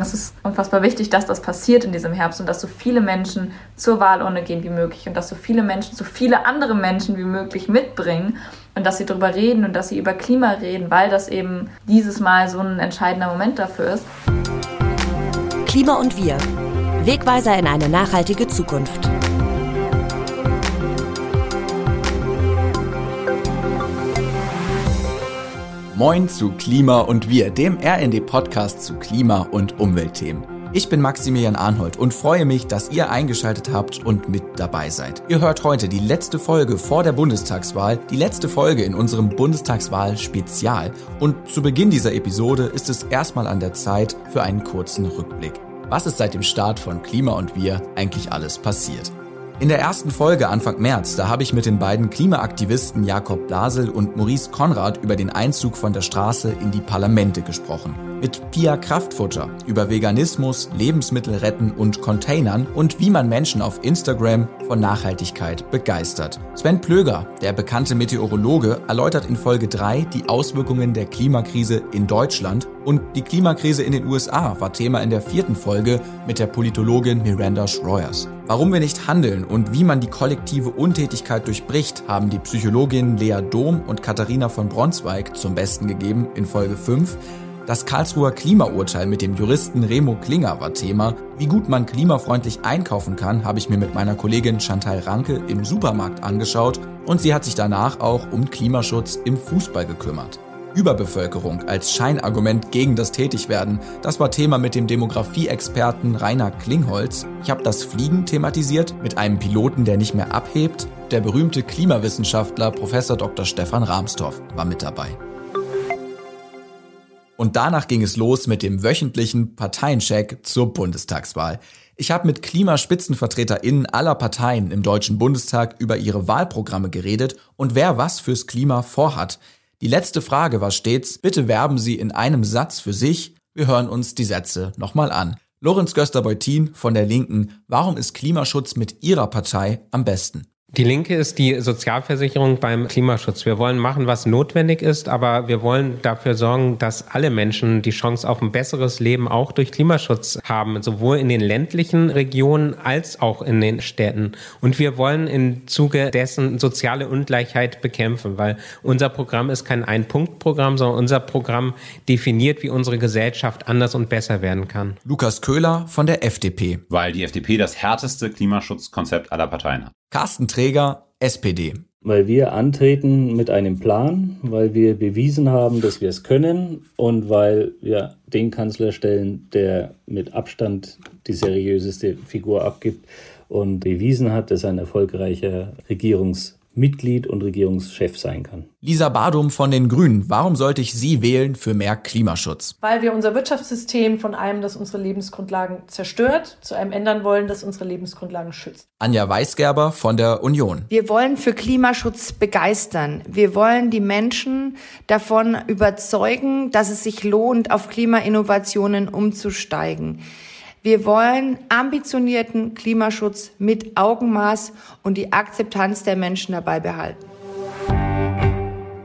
Es ist unfassbar wichtig, dass das passiert in diesem Herbst und dass so viele Menschen zur Wahlurne gehen wie möglich und dass so viele Menschen, so viele andere Menschen wie möglich mitbringen und dass sie darüber reden und dass sie über Klima reden, weil das eben dieses Mal so ein entscheidender Moment dafür ist. Klima und wir. Wegweiser in eine nachhaltige Zukunft. Moin zu Klima und Wir, dem RND-Podcast zu Klima- und Umweltthemen. Ich bin Maximilian Arnhold und freue mich, dass ihr eingeschaltet habt und mit dabei seid. Ihr hört heute die letzte Folge vor der Bundestagswahl, die letzte Folge in unserem Bundestagswahl-Spezial. Und zu Beginn dieser Episode ist es erstmal an der Zeit für einen kurzen Rückblick. Was ist seit dem Start von Klima und Wir eigentlich alles passiert? In der ersten Folge Anfang März, da habe ich mit den beiden Klimaaktivisten Jakob Blasel und Maurice Konrad über den Einzug von der Straße in die Parlamente gesprochen. Mit Pia Kraftfutter über Veganismus, Lebensmittel retten und Containern und wie man Menschen auf Instagram von Nachhaltigkeit begeistert. Sven Plöger, der bekannte Meteorologe, erläutert in Folge 3 die Auswirkungen der Klimakrise in Deutschland und die Klimakrise in den USA war Thema in der vierten Folge mit der Politologin Miranda Schroyers. Warum wir nicht handeln und wie man die kollektive Untätigkeit durchbricht, haben die Psychologinnen Lea Dom und Katharina von Bronsweig zum Besten gegeben in Folge 5. Das Karlsruher Klimaurteil mit dem Juristen Remo Klinger war Thema. Wie gut man klimafreundlich einkaufen kann, habe ich mir mit meiner Kollegin Chantal Ranke im Supermarkt angeschaut und sie hat sich danach auch um Klimaschutz im Fußball gekümmert. Überbevölkerung als Scheinargument gegen das Tätigwerden. Das war Thema mit dem Demografie-Experten Rainer Klingholz. Ich habe das Fliegen thematisiert mit einem Piloten, der nicht mehr abhebt. Der berühmte Klimawissenschaftler Prof. Dr. Stefan Rahmstorff war mit dabei. Und danach ging es los mit dem wöchentlichen Parteiencheck zur Bundestagswahl. Ich habe mit KlimaspitzenvertreterInnen aller Parteien im Deutschen Bundestag über ihre Wahlprogramme geredet und wer was fürs Klima vorhat. Die letzte Frage war stets, bitte werben Sie in einem Satz für sich. Wir hören uns die Sätze nochmal an. Lorenz Göster-Beutin von der Linken, warum ist Klimaschutz mit Ihrer Partei am besten? Die Linke ist die Sozialversicherung beim Klimaschutz. Wir wollen machen, was notwendig ist, aber wir wollen dafür sorgen, dass alle Menschen die Chance auf ein besseres Leben auch durch Klimaschutz haben, sowohl in den ländlichen Regionen als auch in den Städten. Und wir wollen im Zuge dessen soziale Ungleichheit bekämpfen, weil unser Programm ist kein Ein-Punkt-Programm, sondern unser Programm definiert, wie unsere Gesellschaft anders und besser werden kann. Lukas Köhler von der FDP. Weil die FDP das härteste Klimaschutzkonzept aller Parteien hat. Carsten Träger, SPD. Weil wir antreten mit einem Plan, weil wir bewiesen haben, dass wir es können und weil wir den Kanzler stellen, der mit Abstand die seriöseste Figur abgibt und bewiesen hat, dass ein erfolgreicher Regierungs Mitglied und Regierungschef sein kann. Lisa Badum von den Grünen, warum sollte ich Sie wählen für mehr Klimaschutz? Weil wir unser Wirtschaftssystem von einem, das unsere Lebensgrundlagen zerstört, zu einem ändern wollen, das unsere Lebensgrundlagen schützt. Anja Weisgerber von der Union. Wir wollen für Klimaschutz begeistern. Wir wollen die Menschen davon überzeugen, dass es sich lohnt, auf Klimainnovationen umzusteigen. Wir wollen ambitionierten Klimaschutz mit Augenmaß und die Akzeptanz der Menschen dabei behalten.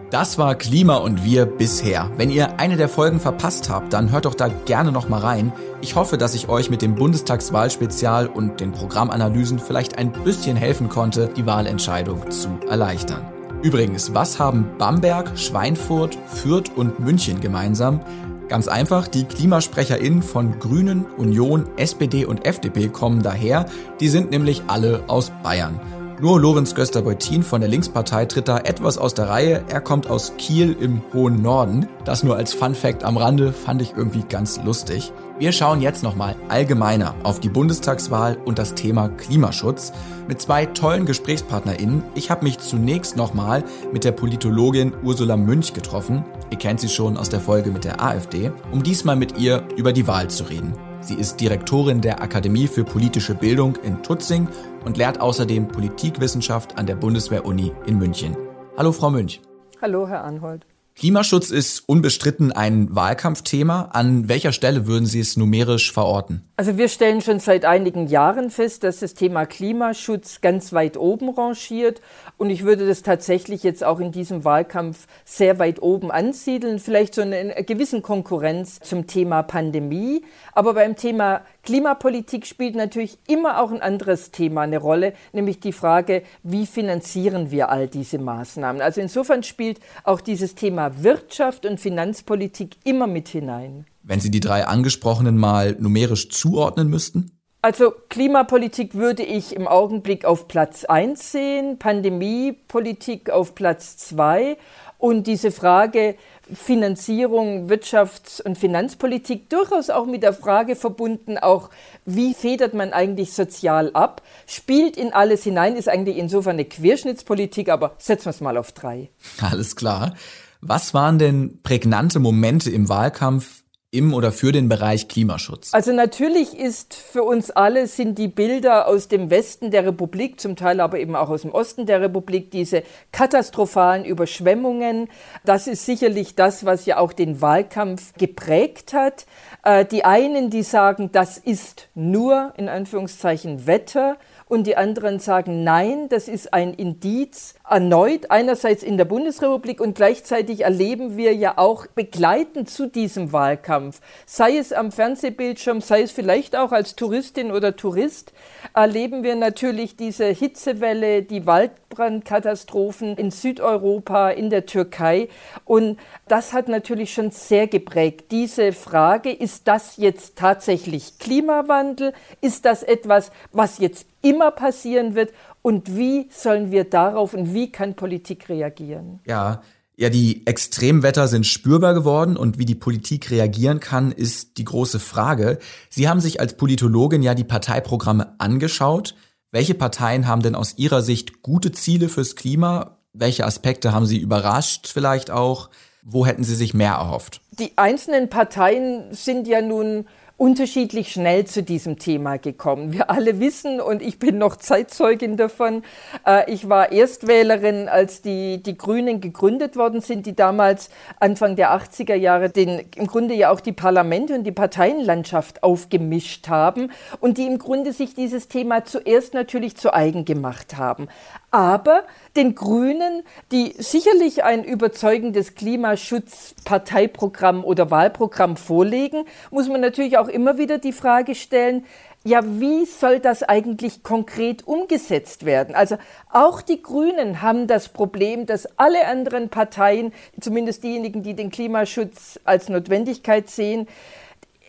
Das war Klima und wir bisher. Wenn ihr eine der Folgen verpasst habt, dann hört doch da gerne noch mal rein. Ich hoffe, dass ich euch mit dem Bundestagswahlspezial und den Programmanalysen vielleicht ein bisschen helfen konnte, die Wahlentscheidung zu erleichtern. Übrigens, was haben Bamberg, Schweinfurt, Fürth und München gemeinsam? Ganz einfach, die KlimasprecherInnen von Grünen, Union, SPD und FDP kommen daher. Die sind nämlich alle aus Bayern. Nur Lorenz Göster-Beutin von der Linkspartei tritt da etwas aus der Reihe. Er kommt aus Kiel im hohen Norden. Das nur als Fun Fact am Rande fand ich irgendwie ganz lustig. Wir schauen jetzt nochmal allgemeiner auf die Bundestagswahl und das Thema Klimaschutz mit zwei tollen GesprächspartnerInnen. Ich habe mich zunächst nochmal mit der Politologin Ursula Münch getroffen. Ihr kennt sie schon aus der Folge mit der AfD, um diesmal mit ihr über die Wahl zu reden. Sie ist Direktorin der Akademie für politische Bildung in Tutzing und lehrt außerdem Politikwissenschaft an der Bundeswehr-Uni in München. Hallo, Frau Münch. Hallo, Herr Arnhold. Klimaschutz ist unbestritten ein Wahlkampfthema. An welcher Stelle würden Sie es numerisch verorten? Also wir stellen schon seit einigen Jahren fest, dass das Thema Klimaschutz ganz weit oben rangiert. Und ich würde das tatsächlich jetzt auch in diesem Wahlkampf sehr weit oben ansiedeln. Vielleicht so eine, eine gewissen Konkurrenz zum Thema Pandemie. Aber beim Thema Klimapolitik spielt natürlich immer auch ein anderes Thema eine Rolle, nämlich die Frage, wie finanzieren wir all diese Maßnahmen. Also insofern spielt auch dieses Thema Wirtschaft und Finanzpolitik immer mit hinein. Wenn Sie die drei angesprochenen mal numerisch zuordnen müssten? Also Klimapolitik würde ich im Augenblick auf Platz 1 sehen, Pandemiepolitik auf Platz 2 und diese Frage Finanzierung, Wirtschafts- und Finanzpolitik durchaus auch mit der Frage verbunden, auch wie federt man eigentlich sozial ab, spielt in alles hinein, ist eigentlich insofern eine Querschnittspolitik, aber setzen wir es mal auf drei. Alles klar. Was waren denn prägnante Momente im Wahlkampf, im oder für den Bereich Klimaschutz? Also natürlich ist für uns alle sind die Bilder aus dem Westen der Republik, zum Teil aber eben auch aus dem Osten der Republik, diese katastrophalen Überschwemmungen. Das ist sicherlich das, was ja auch den Wahlkampf geprägt hat. Äh, die einen, die sagen, das ist nur in Anführungszeichen Wetter und die anderen sagen, nein, das ist ein Indiz erneut, einerseits in der Bundesrepublik und gleichzeitig erleben wir ja auch begleitend zu diesem Wahlkampf, sei es am Fernsehbildschirm, sei es vielleicht auch als Touristin oder Tourist, erleben wir natürlich diese Hitzewelle, die Waldbrandkatastrophen in Südeuropa, in der Türkei und das hat natürlich schon sehr geprägt. Diese Frage, ist das jetzt tatsächlich Klimawandel? Ist das etwas, was jetzt immer passieren wird? Und wie sollen wir darauf und wie kann Politik reagieren? Ja, ja, die Extremwetter sind spürbar geworden und wie die Politik reagieren kann, ist die große Frage. Sie haben sich als Politologin ja die Parteiprogramme angeschaut. Welche Parteien haben denn aus Ihrer Sicht gute Ziele fürs Klima? Welche Aspekte haben Sie überrascht vielleicht auch? Wo hätten Sie sich mehr erhofft? Die einzelnen Parteien sind ja nun unterschiedlich schnell zu diesem Thema gekommen. Wir alle wissen, und ich bin noch Zeitzeugin davon, äh, ich war Erstwählerin, als die, die Grünen gegründet worden sind, die damals Anfang der 80er Jahre den, im Grunde ja auch die Parlamente und die Parteienlandschaft aufgemischt haben und die im Grunde sich dieses Thema zuerst natürlich zu eigen gemacht haben. Aber den Grünen, die sicherlich ein überzeugendes Klimaschutzparteiprogramm oder Wahlprogramm vorlegen, muss man natürlich auch immer wieder die Frage stellen, ja, wie soll das eigentlich konkret umgesetzt werden? Also auch die Grünen haben das Problem, dass alle anderen Parteien, zumindest diejenigen, die den Klimaschutz als Notwendigkeit sehen,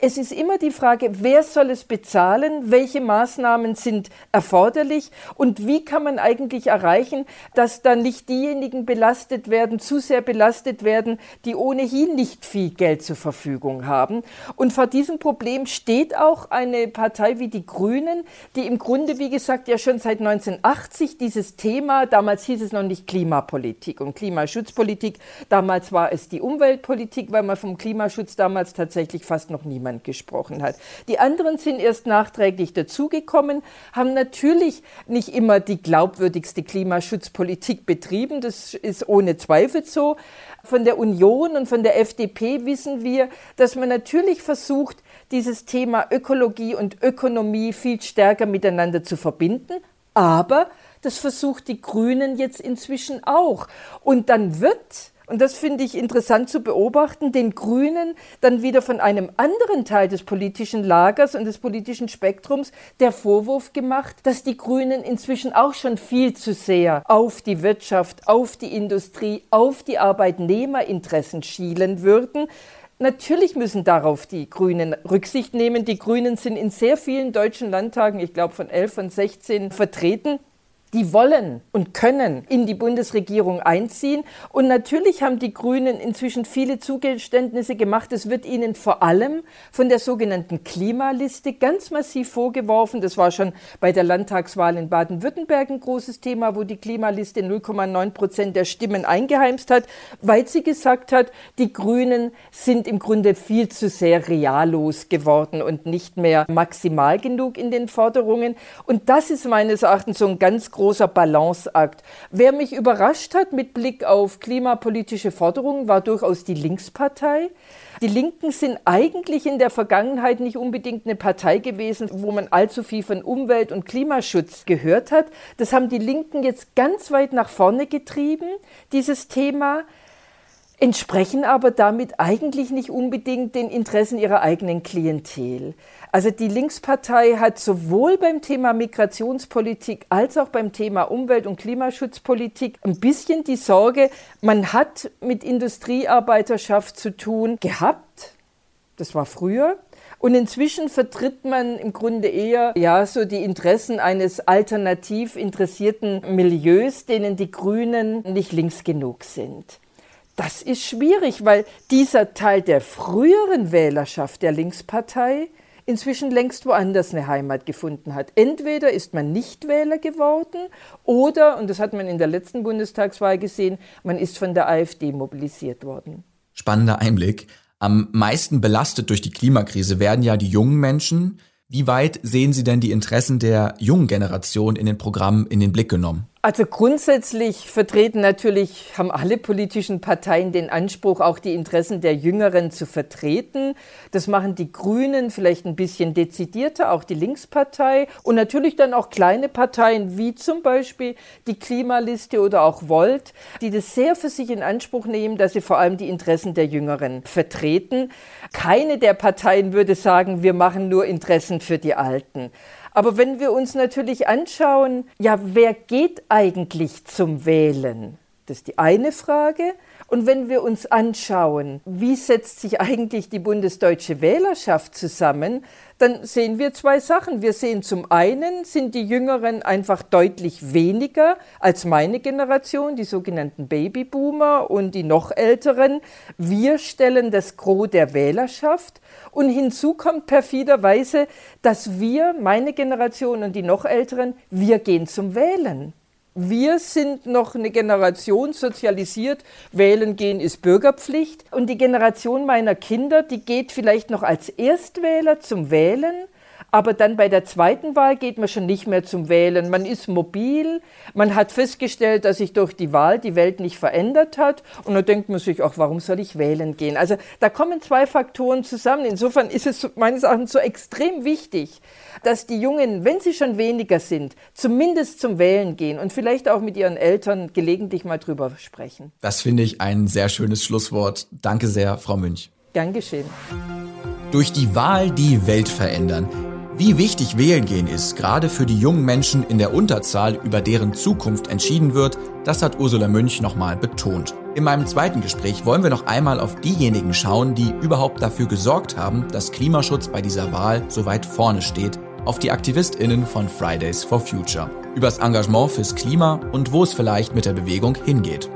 es ist immer die Frage, wer soll es bezahlen, welche Maßnahmen sind erforderlich und wie kann man eigentlich erreichen, dass dann nicht diejenigen belastet werden, zu sehr belastet werden, die ohnehin nicht viel Geld zur Verfügung haben. Und vor diesem Problem steht auch eine Partei wie die Grünen, die im Grunde, wie gesagt, ja schon seit 1980 dieses Thema, damals hieß es noch nicht Klimapolitik und Klimaschutzpolitik, damals war es die Umweltpolitik, weil man vom Klimaschutz damals tatsächlich fast noch niemand niemand gesprochen hat. Die anderen sind erst nachträglich dazugekommen, haben natürlich nicht immer die glaubwürdigste Klimaschutzpolitik betrieben, das ist ohne Zweifel so. Von der Union und von der FDP wissen wir, dass man natürlich versucht, dieses Thema Ökologie und Ökonomie viel stärker miteinander zu verbinden, aber das versucht die Grünen jetzt inzwischen auch. Und dann wird und das finde ich interessant zu beobachten, den Grünen dann wieder von einem anderen Teil des politischen Lagers und des politischen Spektrums der Vorwurf gemacht, dass die Grünen inzwischen auch schon viel zu sehr auf die Wirtschaft, auf die Industrie, auf die Arbeitnehmerinteressen schielen würden. Natürlich müssen darauf die Grünen Rücksicht nehmen. Die Grünen sind in sehr vielen deutschen Landtagen, ich glaube von 11 von 16, vertreten die wollen und können in die Bundesregierung einziehen. Und natürlich haben die Grünen inzwischen viele Zugeständnisse gemacht. Es wird ihnen vor allem von der sogenannten Klimaliste ganz massiv vorgeworfen. Das war schon bei der Landtagswahl in Baden-Württemberg ein großes Thema, wo die Klimaliste 0,9 Prozent der Stimmen eingeheimst hat, weil sie gesagt hat, die Grünen sind im Grunde viel zu sehr reallos geworden und nicht mehr maximal genug in den Forderungen. Und das ist meines Erachtens so ein ganz großer Balanceakt. Wer mich überrascht hat mit Blick auf klimapolitische Forderungen, war durchaus die Linkspartei. Die Linken sind eigentlich in der Vergangenheit nicht unbedingt eine Partei gewesen, wo man allzu viel von Umwelt- und Klimaschutz gehört hat. Das haben die Linken jetzt ganz weit nach vorne getrieben, dieses Thema. entsprechen aber damit eigentlich nicht unbedingt den Interessen ihrer eigenen Klientel. Also die Linkspartei hat sowohl beim Thema Migrationspolitik als auch beim Thema Umwelt- und Klimaschutzpolitik ein bisschen die Sorge, man hat mit Industriearbeiterschaft zu tun gehabt. Das war früher. Und inzwischen vertritt man im Grunde eher ja so die Interessen eines alternativ interessierten Milieus, denen die Grünen nicht links genug sind. Das ist schwierig, weil dieser Teil der früheren Wählerschaft der Linkspartei inzwischen längst woanders eine Heimat gefunden hat. Entweder ist man Nichtwähler geworden oder, und das hat man in der letzten Bundestagswahl gesehen, man ist von der AfD mobilisiert worden. Spannender Einblick. Am meisten belastet durch die Klimakrise werden ja die jungen Menschen. Wie weit sehen Sie denn die Interessen der jungen Generation in den Programmen in den Blick genommen? Also grundsätzlich vertreten natürlich, haben alle politischen Parteien den Anspruch, auch die Interessen der Jüngeren zu vertreten. Das machen die Grünen vielleicht ein bisschen dezidierter, auch die Linkspartei und natürlich dann auch kleine Parteien wie zum Beispiel die Klimaliste oder auch Volt, die das sehr für sich in Anspruch nehmen, dass sie vor allem die Interessen der Jüngeren vertreten. Keine der Parteien würde sagen, wir machen nur Interessen für die Alten. Aber wenn wir uns natürlich anschauen, ja, wer geht eigentlich zum Wählen? Das ist die eine Frage. Und wenn wir uns anschauen, wie setzt sich eigentlich die bundesdeutsche Wählerschaft zusammen, dann sehen wir zwei Sachen. Wir sehen zum einen, sind die Jüngeren einfach deutlich weniger als meine Generation, die sogenannten Babyboomer und die noch älteren. Wir stellen das Gros der Wählerschaft. Und hinzu kommt perfiderweise, dass wir, meine Generation und die noch älteren, wir gehen zum Wählen. Wir sind noch eine Generation sozialisiert. Wählen gehen ist Bürgerpflicht. Und die Generation meiner Kinder, die geht vielleicht noch als Erstwähler zum Wählen aber dann bei der zweiten Wahl geht man schon nicht mehr zum Wählen. Man ist mobil. Man hat festgestellt, dass sich durch die Wahl die Welt nicht verändert hat. Und dann denkt man sich, auch warum soll ich wählen gehen? Also da kommen zwei Faktoren zusammen. Insofern ist es meines Erachtens so extrem wichtig, dass die Jungen, wenn sie schon weniger sind, zumindest zum Wählen gehen und vielleicht auch mit ihren Eltern gelegentlich mal drüber sprechen. Das finde ich ein sehr schönes Schlusswort. Danke sehr, Frau Münch. Gern geschehen. Durch die Wahl die Welt verändern. Wie wichtig wählen gehen ist, gerade für die jungen Menschen in der Unterzahl, über deren Zukunft entschieden wird, das hat Ursula Münch nochmal betont. In meinem zweiten Gespräch wollen wir noch einmal auf diejenigen schauen, die überhaupt dafür gesorgt haben, dass Klimaschutz bei dieser Wahl so weit vorne steht, auf die AktivistInnen von Fridays for Future, übers Engagement fürs Klima und wo es vielleicht mit der Bewegung hingeht.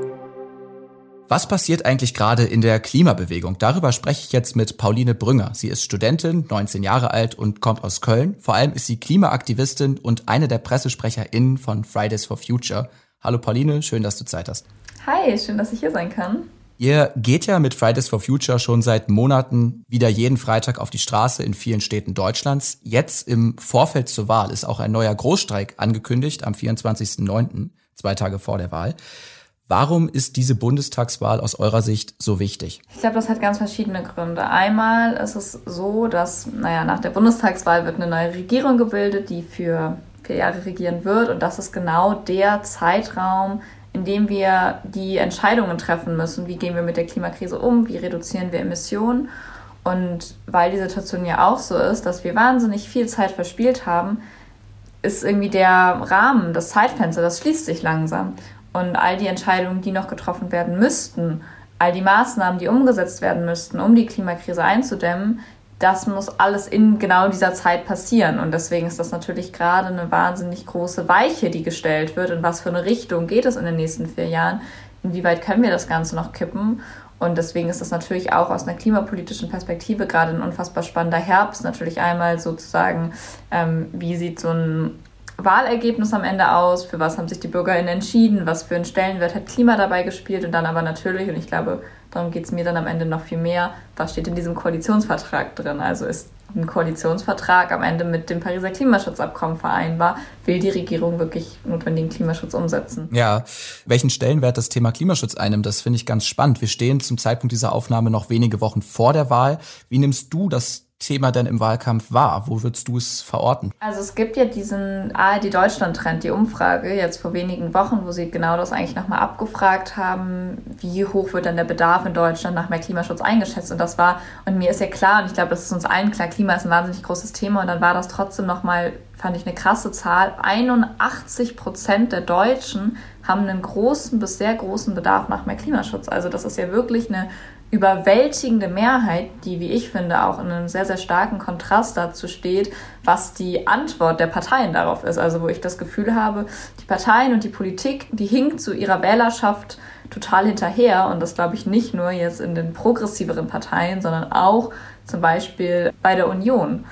Was passiert eigentlich gerade in der Klimabewegung? Darüber spreche ich jetzt mit Pauline Brünger. Sie ist Studentin, 19 Jahre alt und kommt aus Köln. Vor allem ist sie Klimaaktivistin und eine der PressesprecherInnen von Fridays for Future. Hallo Pauline, schön, dass du Zeit hast. Hi, schön, dass ich hier sein kann. Ihr geht ja mit Fridays for Future schon seit Monaten wieder jeden Freitag auf die Straße in vielen Städten Deutschlands. Jetzt im Vorfeld zur Wahl ist auch ein neuer Großstreik angekündigt am 24.09., zwei Tage vor der Wahl. Warum ist diese Bundestagswahl aus eurer Sicht so wichtig? Ich glaube, das hat ganz verschiedene Gründe. Einmal ist es so, dass, naja, nach der Bundestagswahl wird eine neue Regierung gebildet, die für vier Jahre regieren wird. Und das ist genau der Zeitraum, in dem wir die Entscheidungen treffen müssen. Wie gehen wir mit der Klimakrise um? Wie reduzieren wir Emissionen? Und weil die Situation ja auch so ist, dass wir wahnsinnig viel Zeit verspielt haben, ist irgendwie der Rahmen, das Zeitfenster, das schließt sich langsam. Und all die Entscheidungen, die noch getroffen werden müssten, all die Maßnahmen, die umgesetzt werden müssten, um die Klimakrise einzudämmen, das muss alles in genau dieser Zeit passieren. Und deswegen ist das natürlich gerade eine wahnsinnig große Weiche, die gestellt wird. In was für eine Richtung geht es in den nächsten vier Jahren? Inwieweit können wir das Ganze noch kippen? Und deswegen ist das natürlich auch aus einer klimapolitischen Perspektive gerade ein unfassbar spannender Herbst. Natürlich einmal sozusagen, ähm, wie sieht so ein Wahlergebnis am Ende aus, für was haben sich die BürgerInnen entschieden, was für einen Stellenwert hat Klima dabei gespielt und dann aber natürlich, und ich glaube, darum geht es mir dann am Ende noch viel mehr, was steht in diesem Koalitionsvertrag drin? Also ist ein Koalitionsvertrag am Ende mit dem Pariser Klimaschutzabkommen vereinbar? Will die Regierung wirklich notwendigen Klimaschutz umsetzen? Ja, welchen Stellenwert das Thema Klimaschutz einnimmt, das finde ich ganz spannend. Wir stehen zum Zeitpunkt dieser Aufnahme noch wenige Wochen vor der Wahl. Wie nimmst du das Thema denn im Wahlkampf war? Wo würdest du es verorten? Also es gibt ja diesen ARD Deutschland-Trend, die Umfrage, jetzt vor wenigen Wochen, wo sie genau das eigentlich nochmal abgefragt haben, wie hoch wird denn der Bedarf in Deutschland nach mehr Klimaschutz eingeschätzt. Und das war, und mir ist ja klar, und ich glaube, das ist uns allen klar, Klima ist ein wahnsinnig großes Thema. Und dann war das trotzdem nochmal, fand ich eine krasse Zahl, 81 Prozent der Deutschen haben einen großen bis sehr großen Bedarf nach mehr Klimaschutz. Also das ist ja wirklich eine überwältigende Mehrheit, die, wie ich finde, auch in einem sehr, sehr starken Kontrast dazu steht, was die Antwort der Parteien darauf ist. Also wo ich das Gefühl habe, die Parteien und die Politik, die hinkt zu ihrer Wählerschaft total hinterher. Und das glaube ich nicht nur jetzt in den progressiveren Parteien, sondern auch zum Beispiel bei der Union.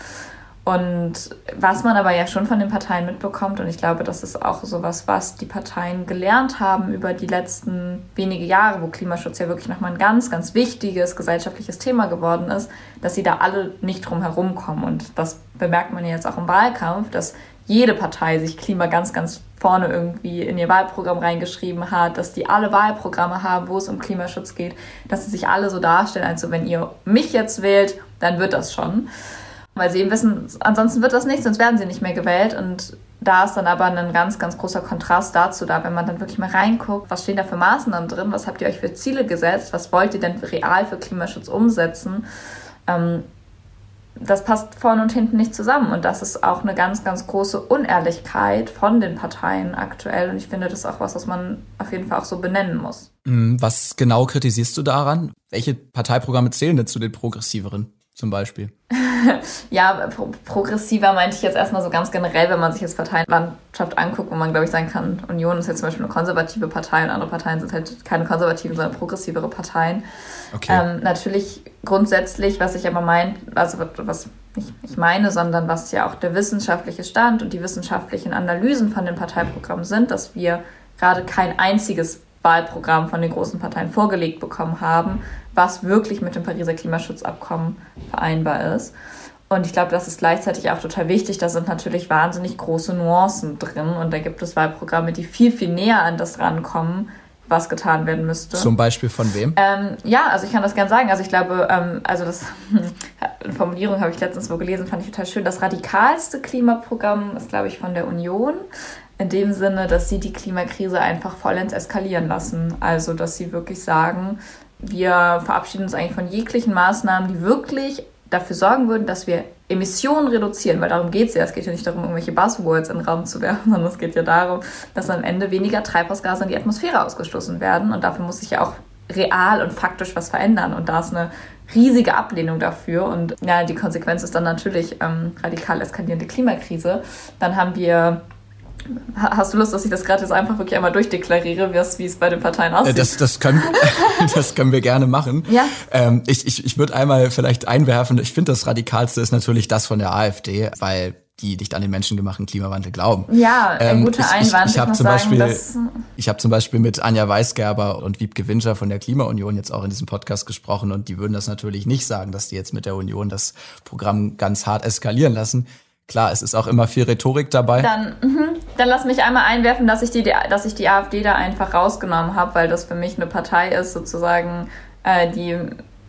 Und was man aber ja schon von den Parteien mitbekommt, und ich glaube, das ist auch sowas, was die Parteien gelernt haben über die letzten wenige Jahre, wo Klimaschutz ja wirklich nochmal ein ganz, ganz wichtiges gesellschaftliches Thema geworden ist, dass sie da alle nicht drum herum kommen. Und das bemerkt man ja jetzt auch im Wahlkampf, dass jede Partei sich Klima ganz, ganz vorne irgendwie in ihr Wahlprogramm reingeschrieben hat, dass die alle Wahlprogramme haben, wo es um Klimaschutz geht, dass sie sich alle so darstellen, also wenn ihr mich jetzt wählt, dann wird das schon weil sie eben wissen, ansonsten wird das nicht, sonst werden sie nicht mehr gewählt. Und da ist dann aber ein ganz, ganz großer Kontrast dazu da, wenn man dann wirklich mal reinguckt, was stehen da für Maßnahmen drin, was habt ihr euch für Ziele gesetzt, was wollt ihr denn real für Klimaschutz umsetzen. Ähm, das passt vorne und hinten nicht zusammen. Und das ist auch eine ganz, ganz große Unehrlichkeit von den Parteien aktuell. Und ich finde, das ist auch was, was man auf jeden Fall auch so benennen muss. Mm, was genau kritisierst du daran? Welche Parteiprogramme zählen denn zu den progressiveren? Zum Beispiel? ja, pro progressiver meinte ich jetzt erstmal so ganz generell, wenn man sich jetzt Parteienlandschaft anguckt, wo man, glaube ich, sagen kann, Union ist jetzt zum Beispiel eine konservative Partei und andere Parteien sind halt keine konservativen, sondern progressivere Parteien. Okay. Ähm, natürlich grundsätzlich, was ich aber meine, also was nicht ich meine, sondern was ja auch der wissenschaftliche Stand und die wissenschaftlichen Analysen von den Parteiprogrammen sind, dass wir gerade kein einziges Wahlprogramm von den großen Parteien vorgelegt bekommen haben, was wirklich mit dem Pariser Klimaschutzabkommen vereinbar ist. Und ich glaube, das ist gleichzeitig auch total wichtig. Da sind natürlich wahnsinnig große Nuancen drin. Und da gibt es Wahlprogramme, die viel, viel näher an das rankommen, was getan werden müsste. Zum Beispiel von wem? Ähm, ja, also ich kann das gerne sagen. Also ich glaube, ähm, also das eine Formulierung habe ich letztens wo gelesen, fand ich total schön. Das radikalste Klimaprogramm ist, glaube ich, von der Union. In dem Sinne, dass sie die Klimakrise einfach vollends eskalieren lassen. Also, dass sie wirklich sagen, wir verabschieden uns eigentlich von jeglichen Maßnahmen, die wirklich dafür sorgen würden, dass wir Emissionen reduzieren, weil darum geht es ja. Es geht ja nicht darum, irgendwelche Buzzwords in den Raum zu werfen, sondern es geht ja darum, dass am Ende weniger Treibhausgase in die Atmosphäre ausgestoßen werden. Und dafür muss sich ja auch real und faktisch was verändern. Und da ist eine riesige Ablehnung dafür. Und ja, die Konsequenz ist dann natürlich ähm, radikal eskalierende Klimakrise. Dann haben wir Hast du Lust, dass ich das gerade jetzt einfach wirklich einmal durchdeklariere, wie es bei den Parteien aussieht? Das, das, können, das können wir gerne machen. Ja. Ähm, ich ich, ich würde einmal vielleicht einwerfen, ich finde, das Radikalste ist natürlich das von der AfD, weil die nicht an den menschengemachten Klimawandel glauben. Ja, ein ähm, guter Einwand. Ich, ich, ich habe zum, Beispiel, ich hab zum Beispiel mit Anja Weisgerber und Wiebke Winscher von der Klimaunion jetzt auch in diesem Podcast gesprochen und die würden das natürlich nicht sagen, dass die jetzt mit der Union das Programm ganz hart eskalieren lassen. Klar, es ist auch immer viel Rhetorik dabei. Dann, mh, dann lass mich einmal einwerfen, dass ich die, dass ich die AfD da einfach rausgenommen habe, weil das für mich eine Partei ist, sozusagen, äh, die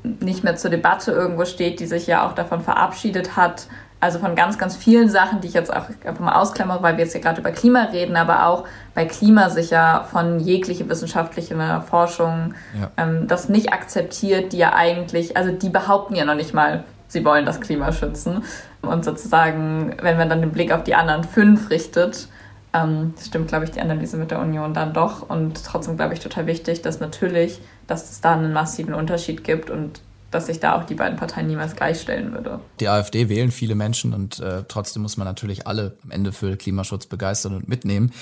nicht mehr zur Debatte irgendwo steht, die sich ja auch davon verabschiedet hat. Also von ganz, ganz vielen Sachen, die ich jetzt auch einfach mal ausklammere, weil wir jetzt hier gerade über Klima reden, aber auch bei Klima sicher von jegliche wissenschaftliche Forschung ja. ähm, das nicht akzeptiert, die ja eigentlich, also die behaupten ja noch nicht mal, sie wollen das Klima schützen. Und sozusagen, wenn man dann den Blick auf die anderen fünf richtet, ähm, stimmt, glaube ich, die Analyse mit der Union dann doch. Und trotzdem glaube ich total wichtig, dass natürlich, dass es da einen massiven Unterschied gibt und dass sich da auch die beiden Parteien niemals gleichstellen würde. Die AfD wählen viele Menschen und äh, trotzdem muss man natürlich alle am Ende für Klimaschutz begeistern und mitnehmen.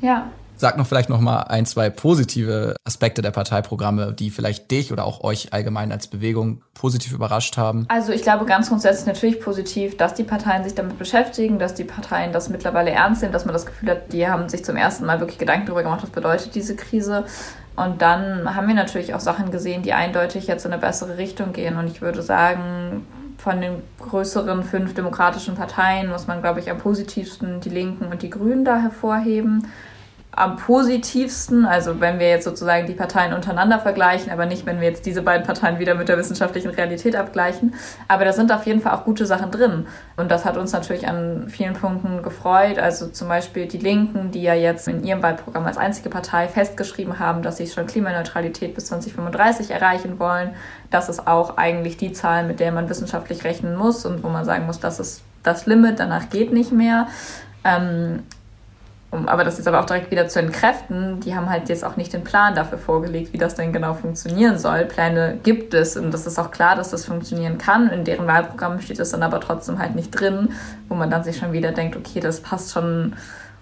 Ja. Sag noch vielleicht noch mal ein, zwei positive Aspekte der Parteiprogramme, die vielleicht dich oder auch euch allgemein als Bewegung positiv überrascht haben. Also ich glaube ganz grundsätzlich natürlich positiv, dass die Parteien sich damit beschäftigen, dass die Parteien das mittlerweile ernst nehmen, dass man das Gefühl hat, die haben sich zum ersten Mal wirklich Gedanken darüber gemacht, was bedeutet diese Krise. Und dann haben wir natürlich auch Sachen gesehen, die eindeutig jetzt in eine bessere Richtung gehen. Und ich würde sagen, von den größeren fünf demokratischen Parteien muss man, glaube ich, am positivsten die Linken und die Grünen da hervorheben am positivsten, also wenn wir jetzt sozusagen die Parteien untereinander vergleichen, aber nicht, wenn wir jetzt diese beiden Parteien wieder mit der wissenschaftlichen Realität abgleichen. Aber da sind auf jeden Fall auch gute Sachen drin. Und das hat uns natürlich an vielen Punkten gefreut. Also zum Beispiel die Linken, die ja jetzt in ihrem Wahlprogramm als einzige Partei festgeschrieben haben, dass sie schon Klimaneutralität bis 2035 erreichen wollen. Das ist auch eigentlich die Zahl, mit der man wissenschaftlich rechnen muss und wo man sagen muss, das ist das Limit, danach geht nicht mehr. Ähm, um aber das jetzt aber auch direkt wieder zu entkräften, die haben halt jetzt auch nicht den Plan dafür vorgelegt, wie das denn genau funktionieren soll. Pläne gibt es und das ist auch klar, dass das funktionieren kann. In deren Wahlprogramm steht es dann aber trotzdem halt nicht drin, wo man dann sich schon wieder denkt, okay, das passt schon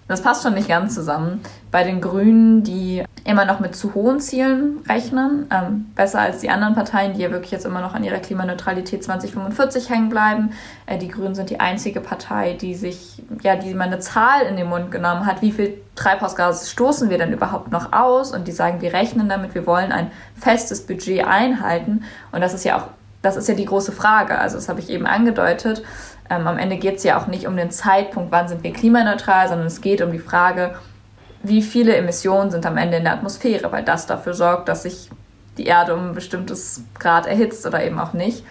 das passt schon nicht ganz zusammen. Bei den Grünen, die immer noch mit zu hohen Zielen rechnen, ähm, besser als die anderen Parteien, die ja wirklich jetzt immer noch an ihrer Klimaneutralität 2045 hängen bleiben. Äh, die Grünen sind die einzige Partei, die sich, ja, die mal eine Zahl in den Mund genommen hat, wie viel Treibhausgas stoßen wir denn überhaupt noch aus? Und die sagen, wir rechnen damit, wir wollen ein festes Budget einhalten. Und das ist ja auch, das ist ja die große Frage. Also das habe ich eben angedeutet ähm, am Ende geht es ja auch nicht um den Zeitpunkt, wann sind wir klimaneutral, sondern es geht um die Frage, wie viele Emissionen sind am Ende in der Atmosphäre, weil das dafür sorgt, dass sich die Erde um ein bestimmtes Grad erhitzt oder eben auch nicht.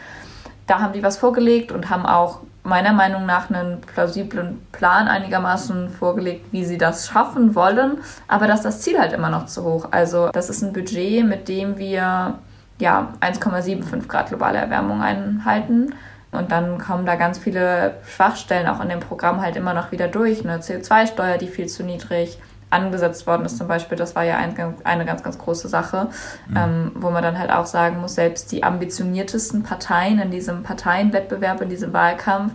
Da haben die was vorgelegt und haben auch meiner Meinung nach einen plausiblen Plan einigermaßen vorgelegt, wie sie das schaffen wollen, aber dass das Ziel halt immer noch zu hoch. Also das ist ein Budget, mit dem wir ja 1,75 Grad globale Erwärmung einhalten und dann kommen da ganz viele Schwachstellen auch in dem Programm halt immer noch wieder durch. Eine CO2-Steuer, die viel zu niedrig angesetzt worden ist zum Beispiel, das war ja ein, eine ganz, ganz große Sache, mhm. ähm, wo man dann halt auch sagen muss, selbst die ambitioniertesten Parteien in diesem Parteienwettbewerb, in diesem Wahlkampf,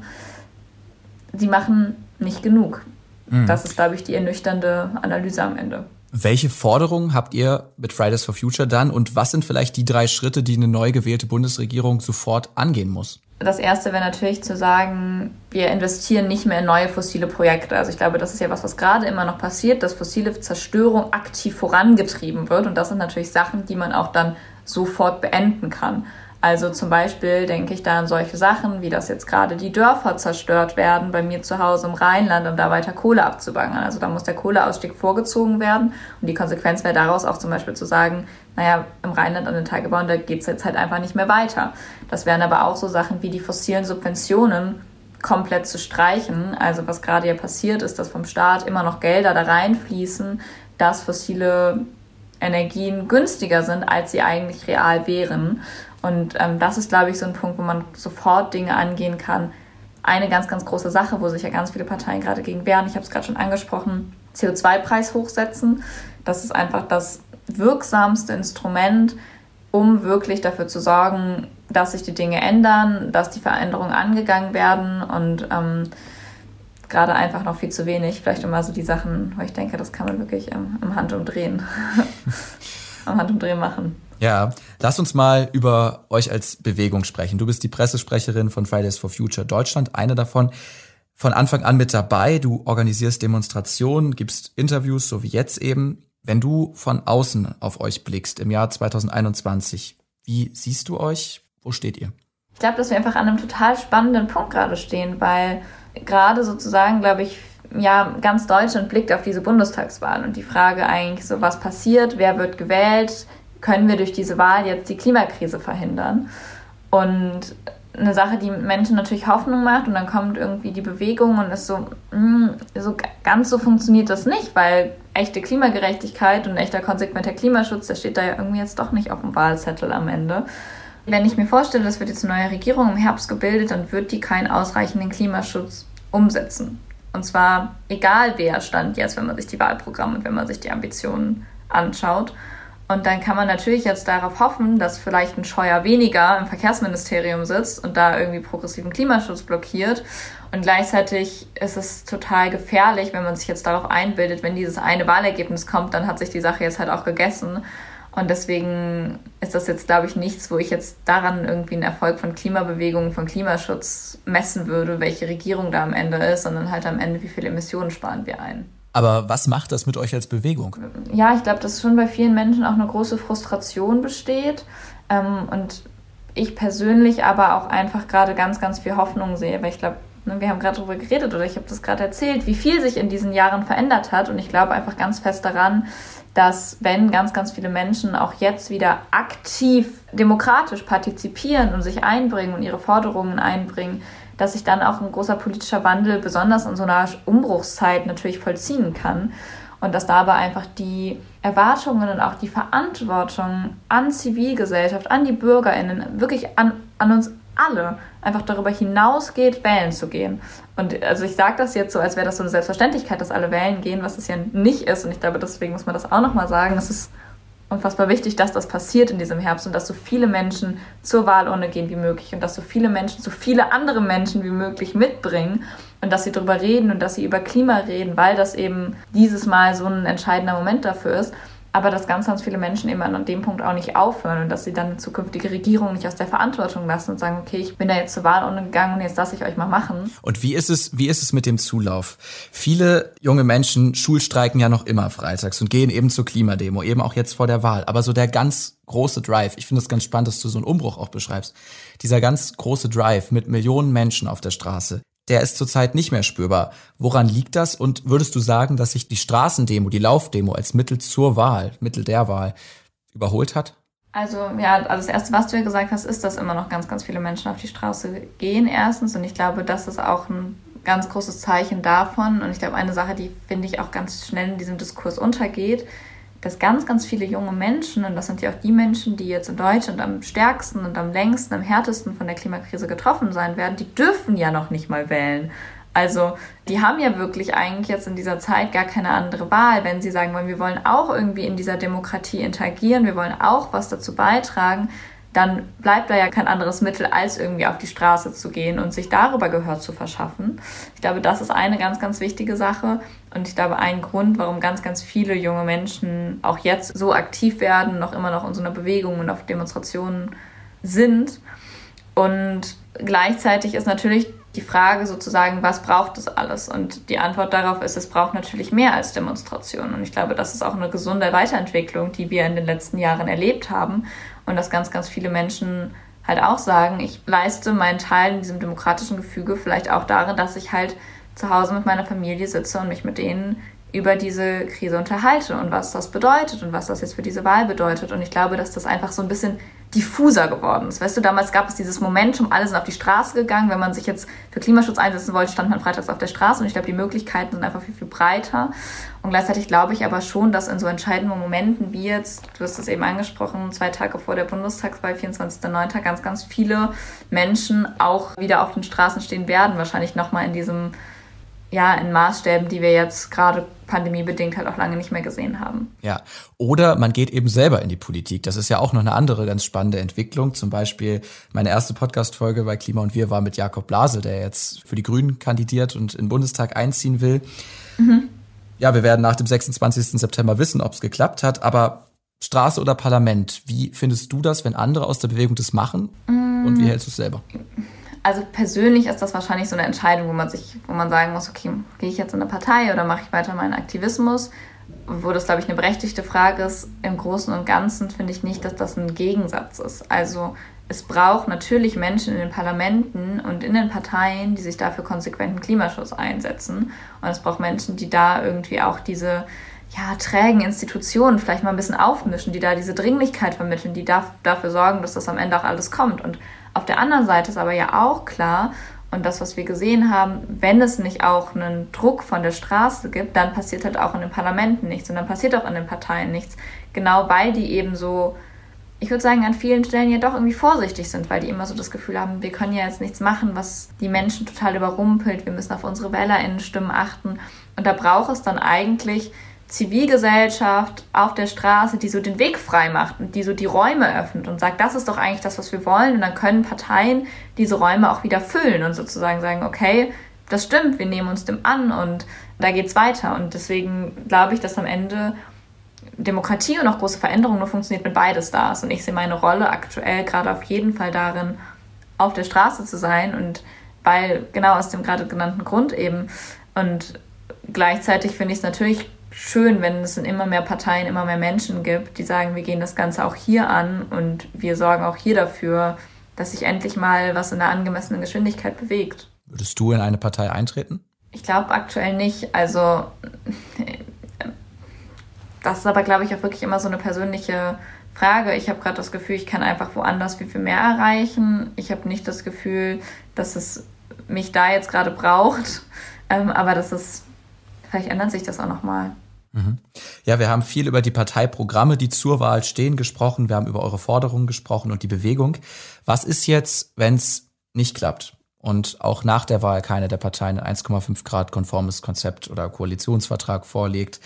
die machen nicht genug. Mhm. Das ist, glaube ich, die ernüchternde Analyse am Ende. Welche Forderungen habt ihr mit Fridays for Future dann und was sind vielleicht die drei Schritte, die eine neu gewählte Bundesregierung sofort angehen muss? Das erste wäre natürlich zu sagen, wir investieren nicht mehr in neue fossile Projekte. Also ich glaube, das ist ja was, was gerade immer noch passiert, dass fossile Zerstörung aktiv vorangetrieben wird. Und das sind natürlich Sachen, die man auch dann sofort beenden kann. Also zum Beispiel denke ich da an solche Sachen, wie dass jetzt gerade die Dörfer zerstört werden bei mir zu Hause im Rheinland, um da weiter Kohle abzubaggern. Also da muss der Kohleausstieg vorgezogen werden. Und die Konsequenz wäre daraus auch zum Beispiel zu sagen, naja, im Rheinland an den Tagebauen, da geht es jetzt halt einfach nicht mehr weiter. Das wären aber auch so Sachen wie die fossilen Subventionen komplett zu streichen. Also was gerade ja passiert ist, dass vom Staat immer noch Gelder da reinfließen, dass fossile Energien günstiger sind, als sie eigentlich real wären. Und ähm, das ist, glaube ich, so ein Punkt, wo man sofort Dinge angehen kann. Eine ganz, ganz große Sache, wo sich ja ganz viele Parteien gerade gegen wehren, ich habe es gerade schon angesprochen, CO2-Preis hochsetzen. Das ist einfach das wirksamste Instrument, um wirklich dafür zu sorgen, dass sich die Dinge ändern, dass die Veränderungen angegangen werden und ähm, gerade einfach noch viel zu wenig. Vielleicht immer so die Sachen, wo ich denke, das kann man wirklich im, im Handumdrehen, am Handumdrehen machen. Ja, lass uns mal über euch als Bewegung sprechen. Du bist die Pressesprecherin von Fridays for Future Deutschland, eine davon. Von Anfang an mit dabei. Du organisierst Demonstrationen, gibst Interviews, so wie jetzt eben. Wenn du von außen auf euch blickst im Jahr 2021, wie siehst du euch? Wo steht ihr? Ich glaube, dass wir einfach an einem total spannenden Punkt gerade stehen, weil gerade sozusagen, glaube ich, ja, ganz Deutschland blickt auf diese Bundestagswahl und die Frage eigentlich so, was passiert, wer wird gewählt, können wir durch diese Wahl jetzt die Klimakrise verhindern? Und eine Sache, die Menschen natürlich Hoffnung macht und dann kommt irgendwie die Bewegung und ist so, mh, hm, so ganz so funktioniert das nicht, weil echte Klimagerechtigkeit und echter konsequenter Klimaschutz, der steht da ja irgendwie jetzt doch nicht auf dem Wahlzettel am Ende. Wenn ich mir vorstelle, das wird jetzt eine neue Regierung im Herbst gebildet, dann wird die keinen ausreichenden Klimaschutz umsetzen. Und zwar egal wer stand jetzt, wenn man sich die Wahlprogramme und wenn man sich die Ambitionen anschaut. Und dann kann man natürlich jetzt darauf hoffen, dass vielleicht ein Scheuer weniger im Verkehrsministerium sitzt und da irgendwie progressiven Klimaschutz blockiert. Und gleichzeitig ist es total gefährlich, wenn man sich jetzt darauf einbildet, wenn dieses eine Wahlergebnis kommt, dann hat sich die Sache jetzt halt auch gegessen. Und deswegen ist das jetzt, glaube ich, nichts, wo ich jetzt daran irgendwie einen Erfolg von Klimabewegungen, von Klimaschutz messen würde, welche Regierung da am Ende ist, sondern halt am Ende, wie viele Emissionen sparen wir ein. Aber was macht das mit euch als Bewegung? Ja, ich glaube, dass schon bei vielen Menschen auch eine große Frustration besteht. Ähm, und ich persönlich aber auch einfach gerade ganz, ganz viel Hoffnung sehe, weil ich glaube, ne, wir haben gerade darüber geredet oder ich habe das gerade erzählt, wie viel sich in diesen Jahren verändert hat. Und ich glaube einfach ganz fest daran, dass wenn ganz, ganz viele Menschen auch jetzt wieder aktiv demokratisch partizipieren und sich einbringen und ihre Forderungen einbringen, dass sich dann auch ein großer politischer Wandel besonders in so einer Umbruchszeit natürlich vollziehen kann. Und dass dabei einfach die Erwartungen und auch die Verantwortung an Zivilgesellschaft, an die BürgerInnen, wirklich an, an uns alle einfach darüber hinausgeht, wählen zu gehen. Und also ich sage das jetzt so, als wäre das so eine Selbstverständlichkeit, dass alle wählen gehen, was es ja nicht ist. Und ich glaube, deswegen muss man das auch nochmal sagen. Es ist unfassbar wichtig, dass das passiert in diesem Herbst und dass so viele Menschen zur Wahlurne gehen wie möglich und dass so viele Menschen, so viele andere Menschen wie möglich mitbringen und dass sie darüber reden und dass sie über Klima reden, weil das eben dieses Mal so ein entscheidender Moment dafür ist aber dass ganz, ganz viele Menschen eben an dem Punkt auch nicht aufhören und dass sie dann zukünftige Regierung nicht aus der Verantwortung lassen und sagen, okay, ich bin da jetzt zur Wahl gegangen und jetzt lasse ich euch mal machen. Und wie ist es, wie ist es mit dem Zulauf? Viele junge Menschen schulstreiken ja noch immer freitags und gehen eben zur Klimademo, eben auch jetzt vor der Wahl. Aber so der ganz große Drive, ich finde es ganz spannend, dass du so einen Umbruch auch beschreibst. Dieser ganz große Drive mit Millionen Menschen auf der Straße, der ist zurzeit nicht mehr spürbar. Woran liegt das? Und würdest du sagen, dass sich die Straßendemo, die Laufdemo als Mittel zur Wahl, Mittel der Wahl überholt hat? Also ja, also das Erste, was du ja gesagt hast, ist, dass immer noch ganz, ganz viele Menschen auf die Straße gehen erstens. Und ich glaube, das ist auch ein ganz großes Zeichen davon. Und ich glaube, eine Sache, die, finde ich, auch ganz schnell in diesem Diskurs untergeht, dass ganz, ganz viele junge Menschen, und das sind ja auch die Menschen, die jetzt in Deutschland am stärksten und am längsten, am härtesten von der Klimakrise getroffen sein werden, die dürfen ja noch nicht mal wählen. Also die haben ja wirklich eigentlich jetzt in dieser Zeit gar keine andere Wahl, wenn sie sagen wollen, wir wollen auch irgendwie in dieser Demokratie interagieren, wir wollen auch was dazu beitragen, dann bleibt da ja kein anderes Mittel, als irgendwie auf die Straße zu gehen und sich darüber Gehör zu verschaffen. Ich glaube, das ist eine ganz, ganz wichtige Sache. Und ich glaube, ein Grund, warum ganz, ganz viele junge Menschen auch jetzt so aktiv werden, noch immer noch in so einer Bewegung und auf Demonstrationen sind. Und gleichzeitig ist natürlich die Frage sozusagen, was braucht es alles? Und die Antwort darauf ist, es braucht natürlich mehr als Demonstrationen. Und ich glaube, das ist auch eine gesunde Weiterentwicklung, die wir in den letzten Jahren erlebt haben und dass ganz, ganz viele Menschen halt auch sagen, ich leiste meinen Teil in diesem demokratischen Gefüge vielleicht auch darin, dass ich halt zu Hause mit meiner Familie sitze und mich mit denen über diese Krise unterhalte und was das bedeutet und was das jetzt für diese Wahl bedeutet. Und ich glaube, dass das einfach so ein bisschen diffuser geworden ist. Weißt du, damals gab es dieses Momentum, alle sind auf die Straße gegangen. Wenn man sich jetzt für Klimaschutz einsetzen wollte, stand man freitags auf der Straße. Und ich glaube, die Möglichkeiten sind einfach viel, viel breiter. Und gleichzeitig glaube ich aber schon, dass in so entscheidenden Momenten wie jetzt, du hast es eben angesprochen, zwei Tage vor der Bundestagswahl, 24.09., ganz, ganz viele Menschen auch wieder auf den Straßen stehen werden. Wahrscheinlich nochmal in diesem ja, in Maßstäben, die wir jetzt gerade pandemiebedingt halt auch lange nicht mehr gesehen haben. Ja, oder man geht eben selber in die Politik. Das ist ja auch noch eine andere ganz spannende Entwicklung. Zum Beispiel meine erste Podcast-Folge bei Klima und Wir war mit Jakob Blase, der jetzt für die Grünen kandidiert und in den Bundestag einziehen will. Mhm. Ja, wir werden nach dem 26. September wissen, ob es geklappt hat. Aber Straße oder Parlament, wie findest du das, wenn andere aus der Bewegung das machen? Mhm. Und wie hältst du es selber? Also persönlich ist das wahrscheinlich so eine Entscheidung, wo man sich, wo man sagen muss, okay, gehe ich jetzt in eine Partei oder mache ich weiter meinen Aktivismus? Wo das, glaube ich, eine berechtigte Frage ist. Im Großen und Ganzen finde ich nicht, dass das ein Gegensatz ist. Also es braucht natürlich Menschen in den Parlamenten und in den Parteien, die sich dafür konsequenten Klimaschutz einsetzen. Und es braucht Menschen, die da irgendwie auch diese ja, trägen Institutionen vielleicht mal ein bisschen aufmischen, die da diese Dringlichkeit vermitteln, die da, dafür sorgen, dass das am Ende auch alles kommt. Und auf der anderen Seite ist aber ja auch klar, und das, was wir gesehen haben, wenn es nicht auch einen Druck von der Straße gibt, dann passiert halt auch in den Parlamenten nichts und dann passiert auch in den Parteien nichts. Genau weil die eben so, ich würde sagen, an vielen Stellen ja doch irgendwie vorsichtig sind, weil die immer so das Gefühl haben, wir können ja jetzt nichts machen, was die Menschen total überrumpelt, wir müssen auf unsere WählerInnen-Stimmen achten. Und da braucht es dann eigentlich Zivilgesellschaft auf der Straße, die so den Weg frei macht und die so die Räume öffnet und sagt, das ist doch eigentlich das, was wir wollen. Und dann können Parteien diese Räume auch wieder füllen und sozusagen sagen, okay, das stimmt, wir nehmen uns dem an und da geht's weiter. Und deswegen glaube ich, dass am Ende Demokratie und auch große Veränderungen nur funktioniert, wenn beides da ist. Und ich sehe meine Rolle aktuell gerade auf jeden Fall darin, auf der Straße zu sein und weil genau aus dem gerade genannten Grund eben. Und gleichzeitig finde ich es natürlich schön, wenn es in immer mehr Parteien immer mehr Menschen gibt, die sagen, wir gehen das Ganze auch hier an und wir sorgen auch hier dafür, dass sich endlich mal was in der angemessenen Geschwindigkeit bewegt. Würdest du in eine Partei eintreten? Ich glaube aktuell nicht. Also das ist aber, glaube ich, auch wirklich immer so eine persönliche Frage. Ich habe gerade das Gefühl, ich kann einfach woanders viel, viel mehr erreichen. Ich habe nicht das Gefühl, dass es mich da jetzt gerade braucht. Ähm, aber das ist, vielleicht ändert sich das auch nochmal. Ja, wir haben viel über die Parteiprogramme, die zur Wahl stehen, gesprochen. Wir haben über eure Forderungen gesprochen und die Bewegung. Was ist jetzt, wenn es nicht klappt? und auch nach der Wahl keine der Parteien ein 1,5 Grad konformes Konzept oder Koalitionsvertrag vorlegt.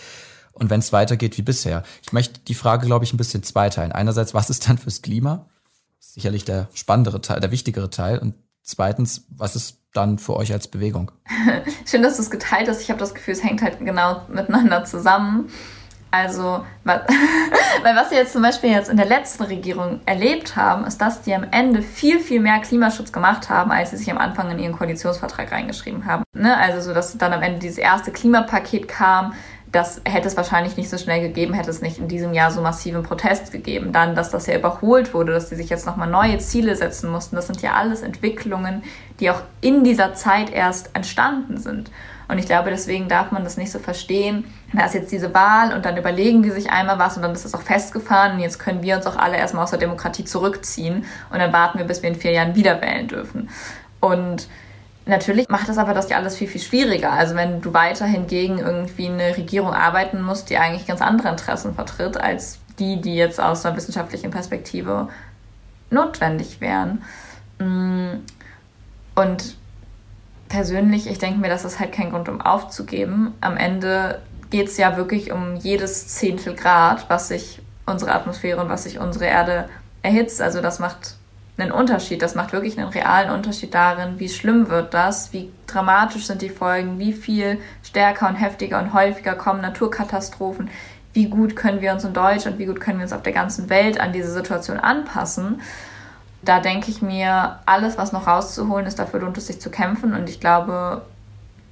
Und wenn es weitergeht wie bisher. Ich möchte die Frage, glaube ich, ein bisschen zweiteilen. Einerseits, was ist dann fürs Klima? Sicherlich der spannendere Teil, der wichtigere Teil. Und zweitens, was ist dann für euch als Bewegung? Schön, dass du es geteilt hast. Ich habe das Gefühl, es hängt halt genau miteinander zusammen. Also, weil was wir jetzt zum Beispiel jetzt in der letzten Regierung erlebt haben, ist, dass die am Ende viel, viel mehr Klimaschutz gemacht haben, als sie sich am Anfang in ihren Koalitionsvertrag reingeschrieben haben. Ne? Also, so dass dann am Ende dieses erste Klimapaket kam, das hätte es wahrscheinlich nicht so schnell gegeben, hätte es nicht in diesem Jahr so massiven Protest gegeben. Dann, dass das ja überholt wurde, dass die sich jetzt nochmal neue Ziele setzen mussten. Das sind ja alles Entwicklungen, die auch in dieser Zeit erst entstanden sind. Und ich glaube, deswegen darf man das nicht so verstehen. Da ist jetzt diese Wahl und dann überlegen die sich einmal was und dann ist es auch festgefahren und jetzt können wir uns auch alle erstmal aus der Demokratie zurückziehen und dann warten wir, bis wir in vier Jahren wieder wählen dürfen. Und Natürlich macht das aber das ja alles viel, viel schwieriger. Also wenn du weiterhin gegen irgendwie eine Regierung arbeiten musst, die eigentlich ganz andere Interessen vertritt, als die, die jetzt aus einer wissenschaftlichen Perspektive notwendig wären. Mm. Und persönlich, ich denke mir, das ist halt kein Grund, um aufzugeben. Am Ende geht es ja wirklich um jedes Zehntel Grad, was sich unsere Atmosphäre und was sich unsere Erde erhitzt. Also das macht einen Unterschied. Das macht wirklich einen realen Unterschied darin, wie schlimm wird das, wie dramatisch sind die Folgen, wie viel stärker und heftiger und häufiger kommen Naturkatastrophen, wie gut können wir uns in Deutschland, wie gut können wir uns auf der ganzen Welt an diese Situation anpassen. Da denke ich mir, alles, was noch rauszuholen ist, dafür lohnt es sich zu kämpfen und ich glaube,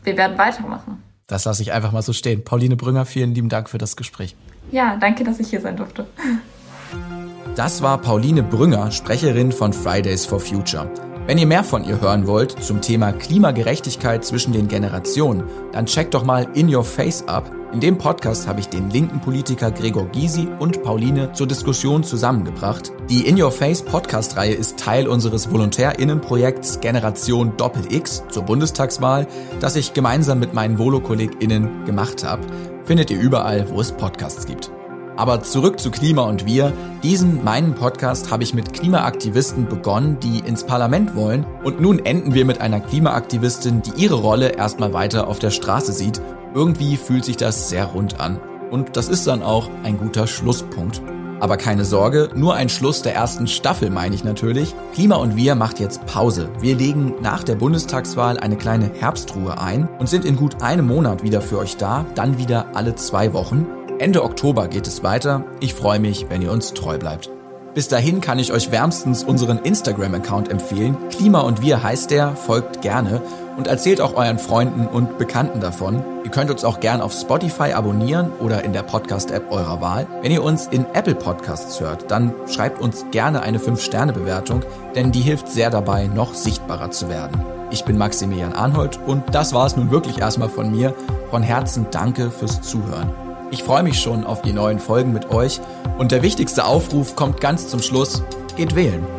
wir werden weitermachen. Das lasse ich einfach mal so stehen. Pauline Brünger, vielen lieben Dank für das Gespräch. Ja, danke, dass ich hier sein durfte. Das war Pauline Brünger, Sprecherin von Fridays for Future. Wenn ihr mehr von ihr hören wollt zum Thema Klimagerechtigkeit zwischen den Generationen, dann checkt doch mal In Your Face ab. In dem Podcast habe ich den linken Politiker Gregor Gysi und Pauline zur Diskussion zusammengebracht. Die In Your Face Podcast-Reihe ist Teil unseres VolontärInnenprojekts Generation Doppel X zur Bundestagswahl, das ich gemeinsam mit meinen Volo-KollegInnen gemacht habe. Findet ihr überall, wo es Podcasts gibt. Aber zurück zu Klima und wir. Diesen, meinen Podcast, habe ich mit Klimaaktivisten begonnen, die ins Parlament wollen. Und nun enden wir mit einer Klimaaktivistin, die ihre Rolle erstmal weiter auf der Straße sieht. Irgendwie fühlt sich das sehr rund an. Und das ist dann auch ein guter Schlusspunkt. Aber keine Sorge, nur ein Schluss der ersten Staffel meine ich natürlich. Klima und wir macht jetzt Pause. Wir legen nach der Bundestagswahl eine kleine Herbstruhe ein und sind in gut einem Monat wieder für euch da, dann wieder alle zwei Wochen. Ende Oktober geht es weiter. Ich freue mich, wenn ihr uns treu bleibt. Bis dahin kann ich euch wärmstens unseren Instagram-Account empfehlen. Klima und wir heißt der, folgt gerne und erzählt auch euren Freunden und Bekannten davon. Ihr könnt uns auch gern auf Spotify abonnieren oder in der Podcast-App eurer Wahl. Wenn ihr uns in Apple Podcasts hört, dann schreibt uns gerne eine 5-Sterne-Bewertung, denn die hilft sehr dabei, noch sichtbarer zu werden. Ich bin Maximilian Arnhold und das war es nun wirklich erstmal von mir. Von Herzen danke fürs Zuhören. Ich freue mich schon auf die neuen Folgen mit euch und der wichtigste Aufruf kommt ganz zum Schluss. Geht wählen.